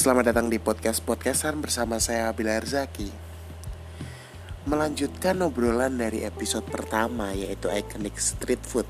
Selamat datang di podcast podcastan bersama saya Bila Zaki. Melanjutkan obrolan dari episode pertama yaitu iconic street food.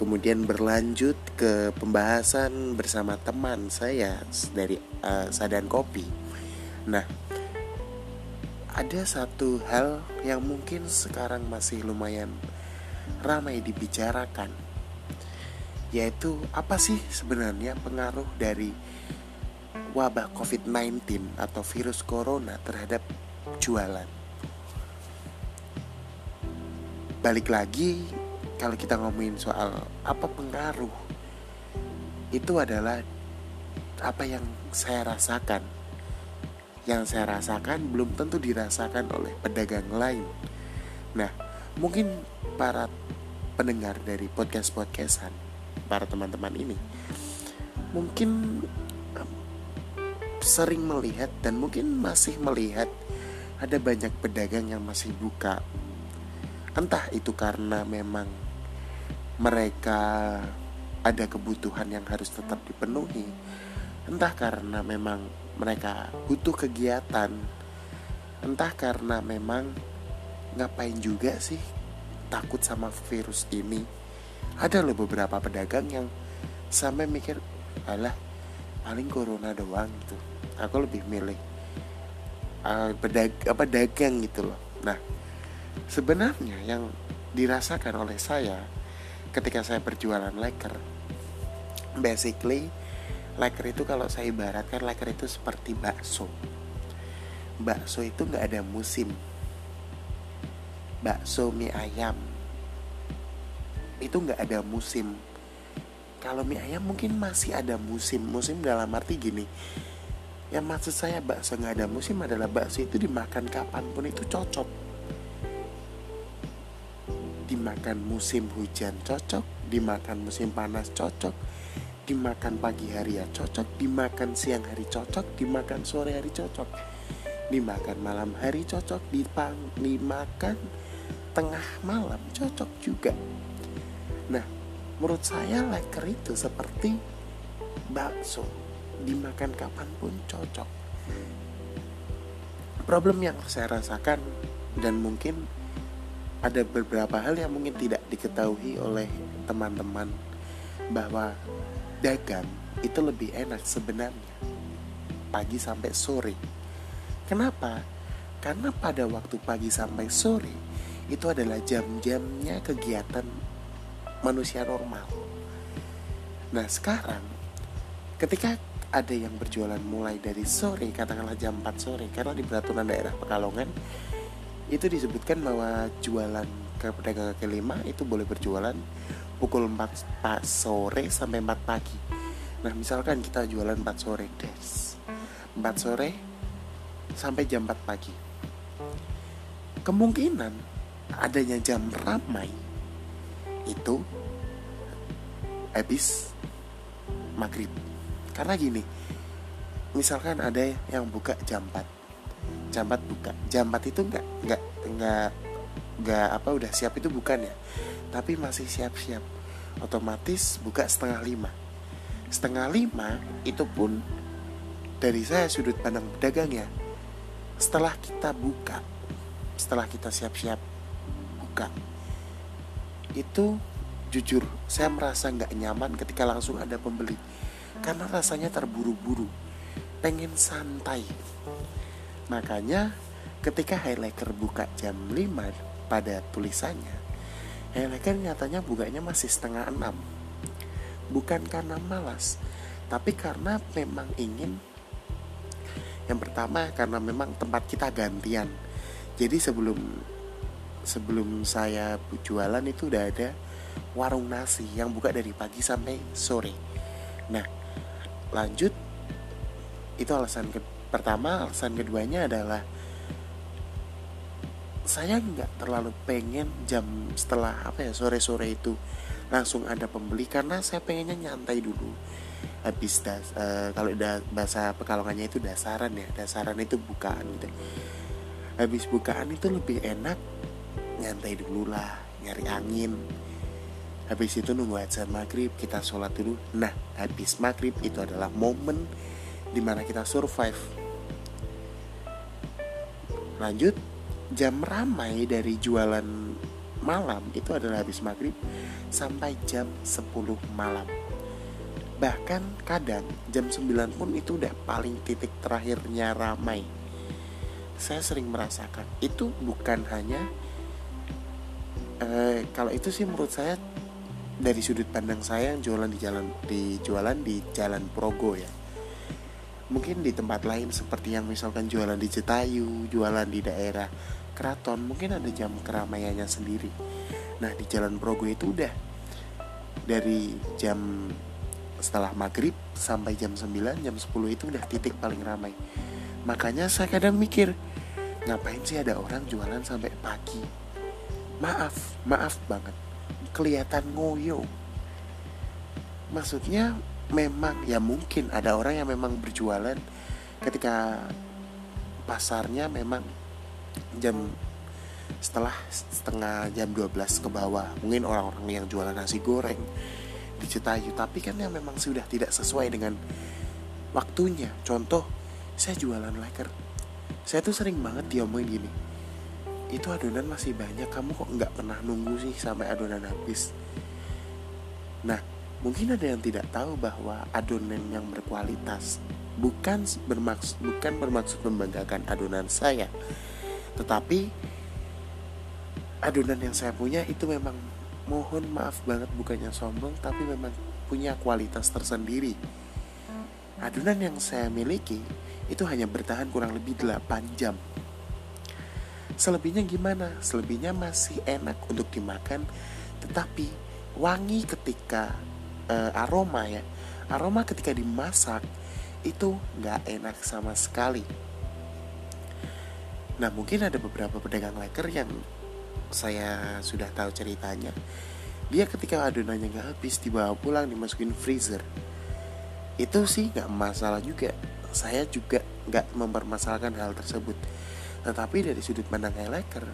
Kemudian berlanjut ke pembahasan bersama teman saya dari uh, Sadan Kopi. Nah, ada satu hal yang mungkin sekarang masih lumayan ramai dibicarakan yaitu apa sih sebenarnya pengaruh dari wabah COVID-19 atau virus corona terhadap jualan. Balik lagi kalau kita ngomongin soal apa pengaruh itu adalah apa yang saya rasakan. Yang saya rasakan belum tentu dirasakan oleh pedagang lain. Nah, mungkin para pendengar dari podcast-podcastan, para teman-teman ini mungkin sering melihat dan mungkin masih melihat ada banyak pedagang yang masih buka. Entah itu karena memang mereka ada kebutuhan yang harus tetap dipenuhi, entah karena memang mereka butuh kegiatan, entah karena memang ngapain juga sih takut sama virus ini. Ada loh beberapa pedagang yang sampai mikir, alah paling corona doang gitu aku lebih milih uh, pedag apa dagang gitu loh. Nah sebenarnya yang dirasakan oleh saya ketika saya berjualan leker basically leker itu kalau saya ibaratkan leker itu seperti bakso. Bakso itu nggak ada musim. Bakso mie ayam itu nggak ada musim. Kalau mie ayam mungkin masih ada musim. Musim dalam arti gini yang maksud saya bakso nggak ada musim adalah bakso itu dimakan kapan pun itu cocok. Dimakan musim hujan cocok dimakan musim panas cocok dimakan pagi hari ya cocok dimakan siang hari cocok dimakan sore hari cocok dimakan malam hari cocok dipang dimakan tengah malam cocok juga. Nah menurut saya leker itu seperti bakso dimakan kapan pun cocok problem yang saya rasakan dan mungkin ada beberapa hal yang mungkin tidak diketahui oleh teman-teman bahwa dagang itu lebih enak sebenarnya pagi sampai sore. Kenapa? Karena pada waktu pagi sampai sore itu adalah jam-jamnya kegiatan manusia normal. Nah, sekarang ketika ada yang berjualan mulai dari sore katakanlah jam 4 sore. Karena di peraturan daerah Pekalongan itu disebutkan bahwa jualan ke pedagang kaki lima itu boleh berjualan pukul 4 sore sampai 4 pagi. Nah misalkan kita jualan 4 sore des. 4 sore sampai jam 4 pagi. Kemungkinan adanya jam ramai itu habis maghrib karena gini misalkan ada yang buka jam 4 jam 4 buka. Jam 4 itu enggak enggak enggak enggak apa udah siap itu bukan ya. Tapi masih siap-siap. Otomatis buka setengah lima. Setengah lima itu pun dari saya sudut pandang pedagang ya setelah kita buka setelah kita siap-siap buka itu jujur saya merasa nggak nyaman ketika langsung ada pembeli karena rasanya terburu-buru. Pengen santai. Makanya ketika highlighter buka jam 5 pada tulisannya highlighter nyatanya bukanya masih setengah enam. Bukan karena malas tapi karena memang ingin. Yang pertama karena memang tempat kita gantian. Jadi sebelum sebelum saya jualan itu udah ada warung nasi yang buka dari pagi sampai sore. Nah lanjut itu alasan ke pertama alasan keduanya adalah saya nggak terlalu pengen jam setelah apa ya sore sore itu langsung ada pembeli karena saya pengennya nyantai dulu. Habis das uh, kalau udah bahasa pekalongannya itu dasaran ya dasaran itu bukaan gitu. Habis bukaan itu lebih enak nyantai dulu lah nyari angin Habis itu nunggu azan maghrib kita sholat dulu. Nah habis maghrib itu adalah momen di mana kita survive. Lanjut jam ramai dari jualan malam itu adalah habis maghrib sampai jam 10 malam. Bahkan kadang jam 9 pun itu udah paling titik terakhirnya ramai. Saya sering merasakan itu bukan hanya eh, kalau itu sih menurut saya dari sudut pandang saya yang jualan di jalan di jualan di jalan Progo ya. Mungkin di tempat lain seperti yang misalkan jualan di Citayu jualan di daerah Keraton mungkin ada jam keramaiannya sendiri. Nah di jalan Progo itu udah dari jam setelah maghrib sampai jam 9 jam 10 itu udah titik paling ramai. Makanya saya kadang mikir ngapain sih ada orang jualan sampai pagi? Maaf maaf banget kelihatan ngoyo maksudnya memang ya mungkin ada orang yang memang berjualan ketika pasarnya memang jam setelah setengah jam 12 ke bawah. Mungkin orang-orang yang jualan nasi goreng di Citayu. Tapi kan yang memang sudah tidak sesuai dengan waktunya. Contoh saya jualan leker. Saya tuh sering banget diomongin gini itu adonan masih banyak. Kamu kok nggak pernah nunggu sih sampai adonan habis? Nah mungkin ada yang tidak tahu bahwa adonan yang berkualitas bukan bermaksud bukan bermaksud membanggakan adonan saya. Tetapi adonan yang saya punya itu memang mohon maaf banget bukannya sombong tapi memang punya kualitas tersendiri. Adonan yang saya miliki itu hanya bertahan kurang lebih 8 jam Selebihnya gimana? Selebihnya masih enak untuk dimakan, tetapi wangi ketika uh, aroma ya, aroma ketika dimasak itu nggak enak sama sekali. Nah mungkin ada beberapa pedagang leker yang saya sudah tahu ceritanya. Dia ketika adonannya nggak habis dibawa pulang dimasukin freezer. Itu sih nggak masalah juga. Saya juga nggak mempermasalahkan hal tersebut tetapi dari sudut pandang leker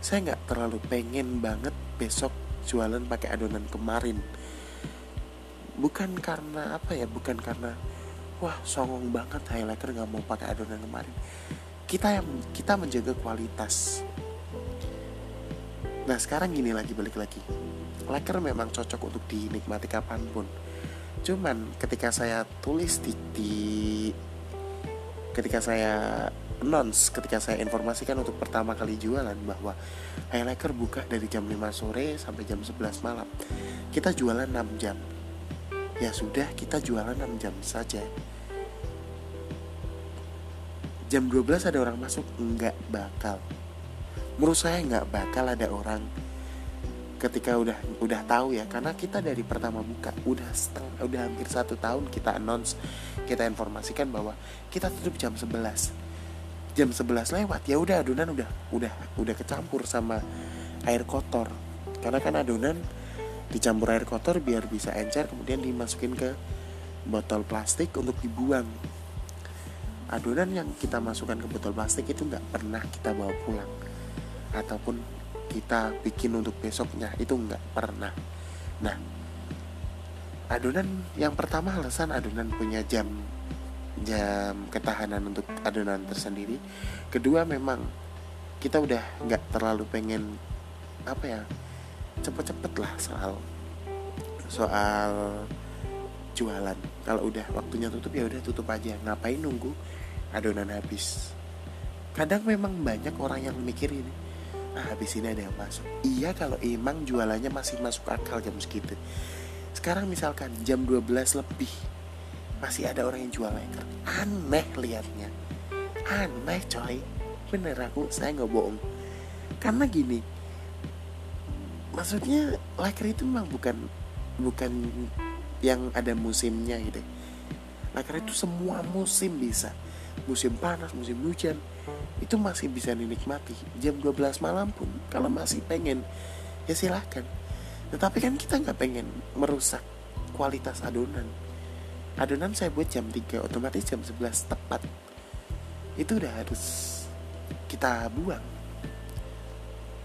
saya nggak terlalu pengen banget besok jualan pakai adonan kemarin. Bukan karena apa ya bukan karena wah songong banget highlighter nggak mau pakai adonan kemarin. Kita yang kita menjaga kualitas. Nah sekarang gini lagi balik lagi. Leker memang cocok untuk dinikmati kapan pun. Cuman ketika saya tulis di, ketika saya announce ketika saya informasikan untuk pertama kali jualan bahwa Highlighter buka dari jam 5 sore sampai jam 11 malam. Kita jualan 6 jam. Ya sudah, kita jualan 6 jam saja. Jam 12 ada orang masuk? Enggak bakal. Menurut saya enggak bakal ada orang ketika udah udah tahu ya karena kita dari pertama buka udah setengah udah hampir satu tahun kita announce kita informasikan bahwa kita tutup jam 11 jam 11 lewat ya udah adonan udah udah udah kecampur sama air kotor. Karena kan adonan dicampur air kotor biar bisa encer kemudian dimasukin ke botol plastik untuk dibuang. Adonan yang kita masukkan ke botol plastik itu nggak pernah kita bawa pulang. Ataupun kita bikin untuk besoknya itu nggak pernah. Nah adonan yang pertama alasan adonan punya jam jam ketahanan untuk adonan tersendiri. Kedua memang kita udah nggak terlalu pengen apa ya cepet-cepet lah soal soal jualan. Kalau udah waktunya tutup ya udah tutup aja. Ngapain nunggu adonan habis? Kadang memang banyak orang yang mikir ini ah habis ini ada yang masuk. Iya kalau emang jualannya masih masuk akal jam segitu. Sekarang misalkan jam 12 lebih masih ada orang yang jual leker aneh liatnya. Aneh coy. Bener aku saya nggak bohong. Karena gini maksudnya leker itu memang bukan bukan yang ada musimnya gitu leker itu semua musim bisa. Musim panas musim hujan itu masih bisa dinikmati. Jam 12 malam pun kalau masih pengen ya silahkan. Tetapi kan kita nggak pengen merusak kualitas adonan adonan saya buat jam 3 otomatis jam 11 tepat. Itu udah harus kita buang.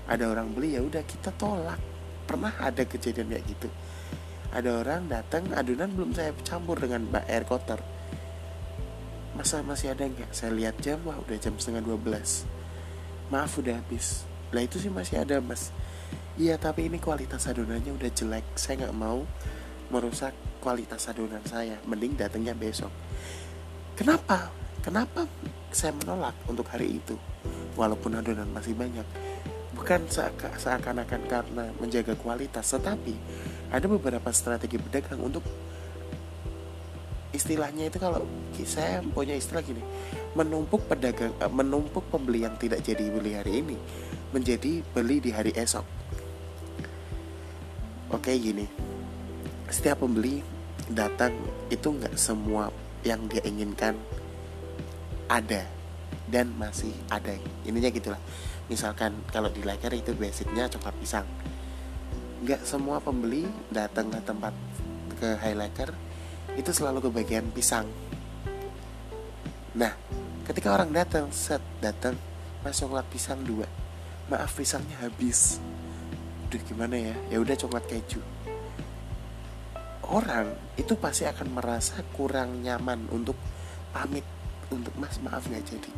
Ada orang beli ya udah kita tolak. Pernah ada kejadian kayak gitu? Ada orang datang adonan belum saya campur dengan air kotor. Masa masih ada nggak? Saya lihat jam wah udah jam setengah 12 maaf udah habis. Lah itu sih masih ada mas. Iya tapi ini kualitas adonannya udah jelek. Saya nggak mau merusak kualitas adonan saya mending datangnya besok. Kenapa? Kenapa saya menolak untuk hari itu? Walaupun adonan masih banyak. Bukan seakan-akan karena menjaga kualitas tetapi ada beberapa strategi pedagang untuk istilahnya itu kalau saya punya istilah gini menumpuk pedagang eh, menumpuk pembeli yang tidak jadi beli hari ini menjadi beli di hari esok. Oke gini. Setiap pembeli datang itu nggak semua yang dia inginkan ada dan masih ada. Ininya gitulah. Misalkan kalau di leker itu basicnya coklat pisang. Nggak semua pembeli datang ke tempat ke highlighter itu selalu kebagian pisang. Nah ketika orang datang set datang mas coklat pisang dua. Maaf pisangnya habis. Udah gimana ya? Ya udah coklat keju orang itu pasti akan merasa kurang nyaman untuk pamit untuk mas maaf nggak jadi.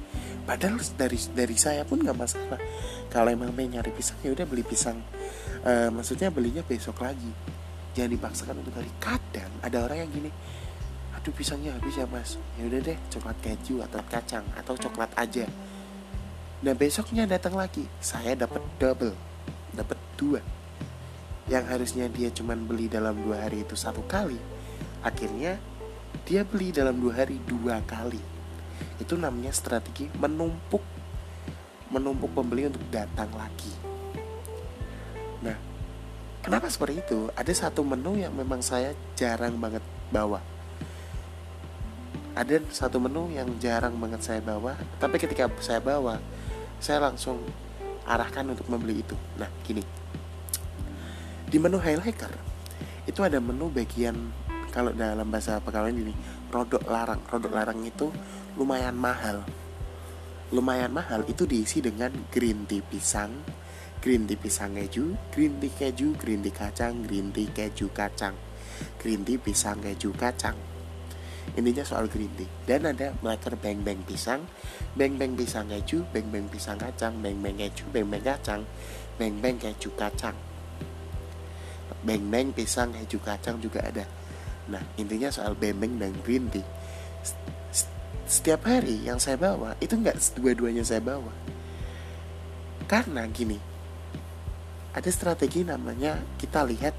Padahal dari dari saya pun nggak masalah. Kalau emang pengen nyari pisang ya udah beli pisang. E, maksudnya belinya besok lagi. Jangan dipaksakan untuk hari kadang ada orang yang gini aduh pisangnya habis ya mas. Ya udah deh coklat keju atau kacang atau coklat aja. Nah besoknya datang lagi. Saya dapat double dapat dua yang harusnya dia cuman beli dalam dua hari itu satu kali akhirnya dia beli dalam dua hari dua kali itu namanya strategi menumpuk menumpuk pembeli untuk datang lagi nah Kenapa seperti itu? Ada satu menu yang memang saya jarang banget bawa. Ada satu menu yang jarang banget saya bawa, tapi ketika saya bawa, saya langsung arahkan untuk membeli itu. Nah, gini. Di menu highlighter itu ada menu bagian kalau dalam bahasa pegawai ini rodok larang. Rodok larang itu lumayan mahal. Lumayan mahal itu diisi dengan green tea pisang, green tea pisang keju, green tea keju, green tea kacang, green tea keju kacang, green tea pisang keju kacang. Intinya soal green tea. Dan ada marker beng beng pisang, beng beng pisang keju, beng beng pisang kacang, beng beng keju, beng beng kacang, beng beng keju kacang. Beng beng pisang keju kacang juga ada. Nah intinya soal beng beng dan green tea. Setiap hari yang saya bawa itu nggak dua-duanya saya bawa. Karena gini, ada strategi namanya kita lihat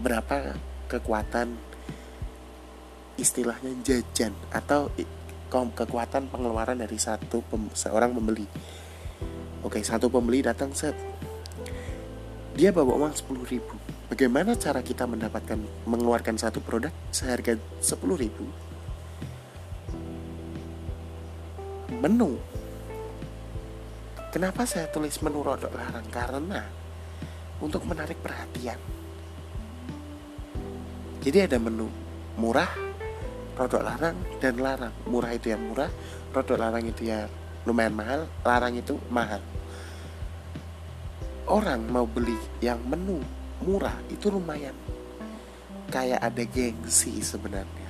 berapa kekuatan istilahnya jajan atau kekuatan pengeluaran dari satu pem, seorang pembeli. Oke, satu pembeli datang set. Dia bawa uang 10 ribu. Bagaimana cara kita mendapatkan mengeluarkan satu produk seharga 10 ribu? Menu. Kenapa saya tulis menu rodok larang? Karena untuk menarik perhatian. Jadi ada menu murah, produk larang dan larang. Murah itu yang murah, produk larang itu ya lumayan mahal, larang itu mahal. Orang mau beli yang menu murah itu lumayan. Kayak ada gengsi sebenarnya.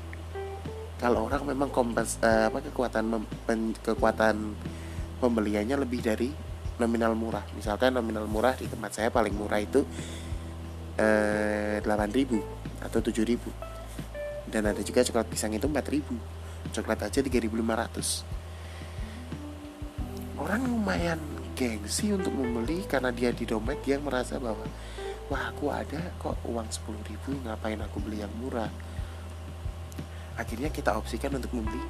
Kalau orang memang kompens, uh, apa kekuatan mem, pen, kekuatan pembeliannya lebih dari nominal murah. Misalkan nominal murah di tempat saya paling murah itu eh, 8000 atau 7000 dan ada juga coklat pisang itu 4000 coklat aja 3500 orang lumayan gengsi untuk membeli karena dia di dompet dia merasa bahwa wah aku ada kok uang 10 ribu ngapain aku beli yang murah? Akhirnya kita opsikan untuk membeli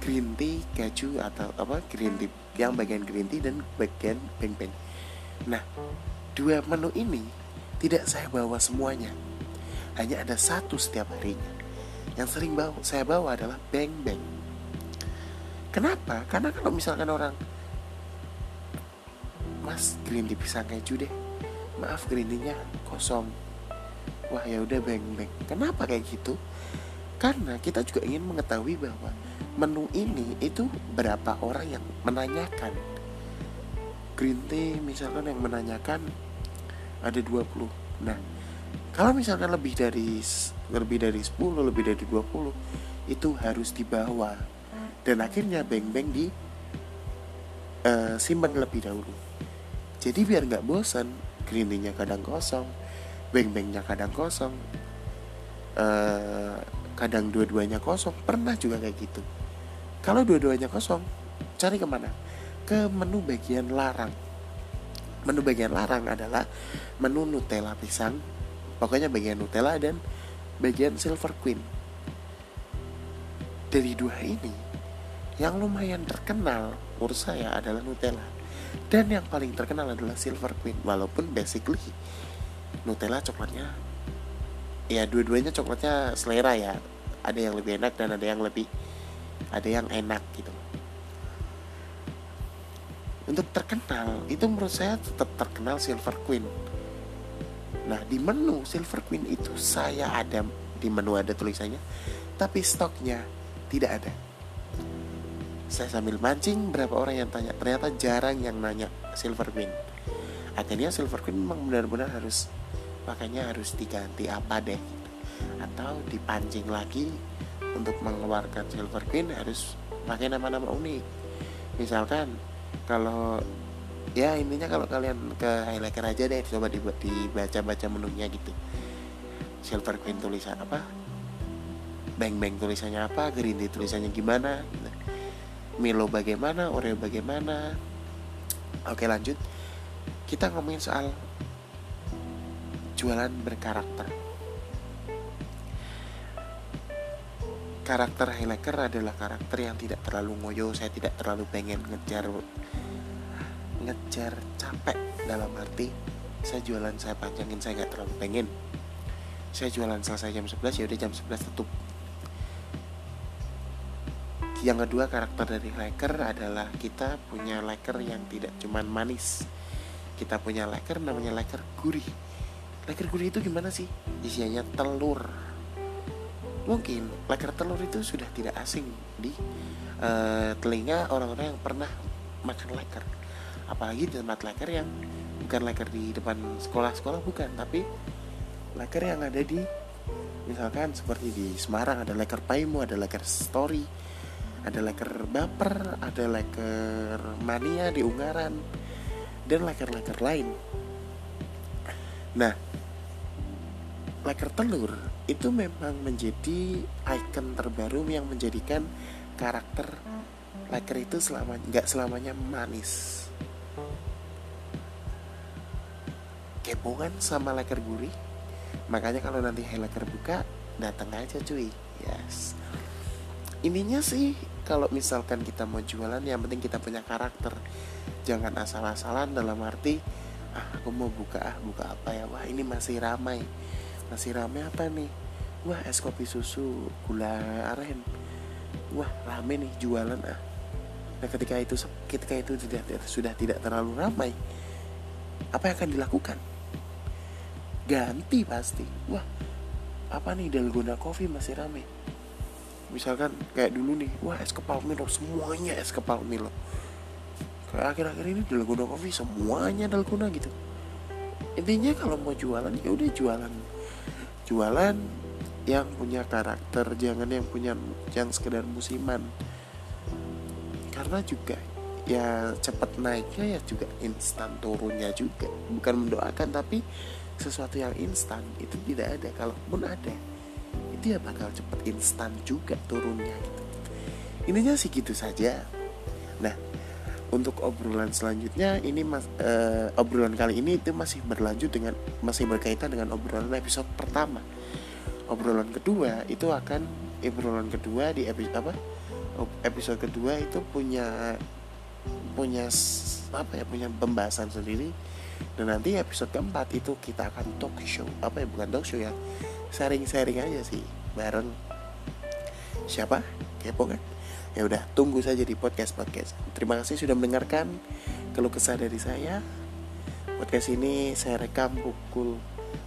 green tea keju atau apa green tea yang bagian green tea dan bagian beng beng nah dua menu ini tidak saya bawa semuanya. Hanya ada satu setiap harinya. Yang sering bawa saya bawa adalah beng beng kenapa? Karena kalau misalkan orang mas green tea pisang keju deh maaf green tea nya kosong. Wah ya udah beng beng. Kenapa kayak gitu? Karena kita juga ingin mengetahui bahwa menu ini itu berapa orang yang menanyakan. Green tea misalkan yang menanyakan ada 20 nah kalau misalkan lebih dari lebih dari 10 lebih dari 20 itu harus dibawa dan akhirnya beng-beng di uh, simpan lebih dahulu. Jadi biar nggak bosan green tea-nya kadang kosong. Beng-bengnya kadang kosong. Uh, kadang dua-duanya kosong. Pernah juga kayak gitu. Kalau dua-duanya kosong cari ke mana? Ke menu bagian larang. Menu bagian larang adalah menu Nutella pisang. Pokoknya bagian Nutella dan bagian Silver Queen. Dari dua ini yang lumayan terkenal menurut saya adalah Nutella dan yang paling terkenal adalah Silver Queen walaupun basically Nutella coklatnya ya dua-duanya coklatnya selera ya. Ada yang lebih enak dan ada yang lebih ada yang enak gitu. Untuk terkenal itu menurut saya tetap terkenal Silver Queen. Nah di menu Silver Queen itu saya ada di menu ada tulisannya tapi stoknya tidak ada saya sambil mancing berapa orang yang tanya. Ternyata jarang yang nanya Silver Queen. Akhirnya Silver Queen memang benar-benar harus makanya harus diganti apa deh atau dipancing lagi untuk mengeluarkan silver queen harus pakai nama-nama unik. Misalkan kalau ya intinya kalau kalian ke highlighter aja deh coba dibaca-baca menunya gitu. Silver queen tulisan apa? Bang bang tulisannya apa? Green tulisannya gimana Milo bagaimana Oreo bagaimana? Oke lanjut. Kita ngomongin soal jualan berkarakter. Karakter highlighter adalah karakter yang tidak terlalu ngoyo, saya tidak terlalu pengen ngejar ngejar capek dalam arti saya jualan saya panjangin saya nggak terlalu pengen. Saya jualan selesai jam 11 ya udah jam 11 tutup yang kedua karakter dari laker adalah kita punya laker yang tidak cuman manis. Kita punya laker namanya laker gurih. Leker gurih itu gimana sih? Isinya telur. Mungkin leker telur itu sudah tidak asing di uh, telinga orang-orang yang pernah makan leker apalagi di tempat leker yang bukan leker di depan sekolah-sekolah bukan. Tapi leker yang ada di misalkan seperti di Semarang ada leker Paimu ada leker Story ada leker Baper ada leker Mania di Ungaran dan leker-leker lain. Nah leker telur itu memang menjadi ikon terbaru yang menjadikan karakter leker itu selama nggak selamanya manis. Kepongan sama leker gurih? Makanya kalau nanti leker buka datang aja cuy. Yes ininya sih kalau misalkan kita mau jualan yang penting kita punya karakter. Jangan asal-asalan dalam arti ah aku mau buka ah buka apa ya? Wah ini masih ramai. Masih rame apa nih? Wah es kopi susu gula aren. Wah rame nih jualan ah. Nah ketika itu ketika itu sudah sudah tidak terlalu ramai apa yang akan dilakukan? Ganti pasti. Wah apa nih dalgona coffee masih rame misalkan kayak dulu nih wah es kepal milo semuanya es kepal milo kayak akhir-akhir ini dalgona coffee semuanya dalgona gitu. Intinya kalau mau jualan ya udah jualan. Jualan yang punya karakter jangan yang punya yang sekedar musiman. Karena juga ya cepat naiknya ya juga instan turunnya juga. Bukan mendoakan tapi sesuatu yang instan itu tidak ada. Kalaupun ada ya bakal cepat instan juga turunnya. Gitu ininya sih gitu saja. Nah untuk obrolan selanjutnya ini mas uh, obrolan kali ini itu masih berlanjut dengan masih berkaitan dengan obrolan episode pertama. Obrolan kedua itu akan obrolan kedua di episode apa? Episode kedua itu punya punya apa ya punya pembahasan sendiri. Dan nanti episode keempat itu kita akan talk show apa ya bukan talk show ya sharing-sharing aja sih bareng. Siapa? Kepo kan? Ya udah tunggu saja di podcast podcast. Terima kasih sudah mendengarkan kalau kesah dari saya. Podcast ini saya rekam pukul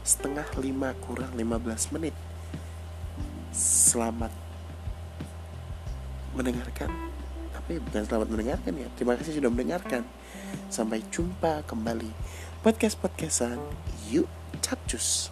setengah lima kurang 15 menit. Selamat mendengarkan. Tapi bukan selamat mendengarkan ya. Terima kasih sudah mendengarkan. Sampai jumpa kembali. Podcast podcastan yuk capcus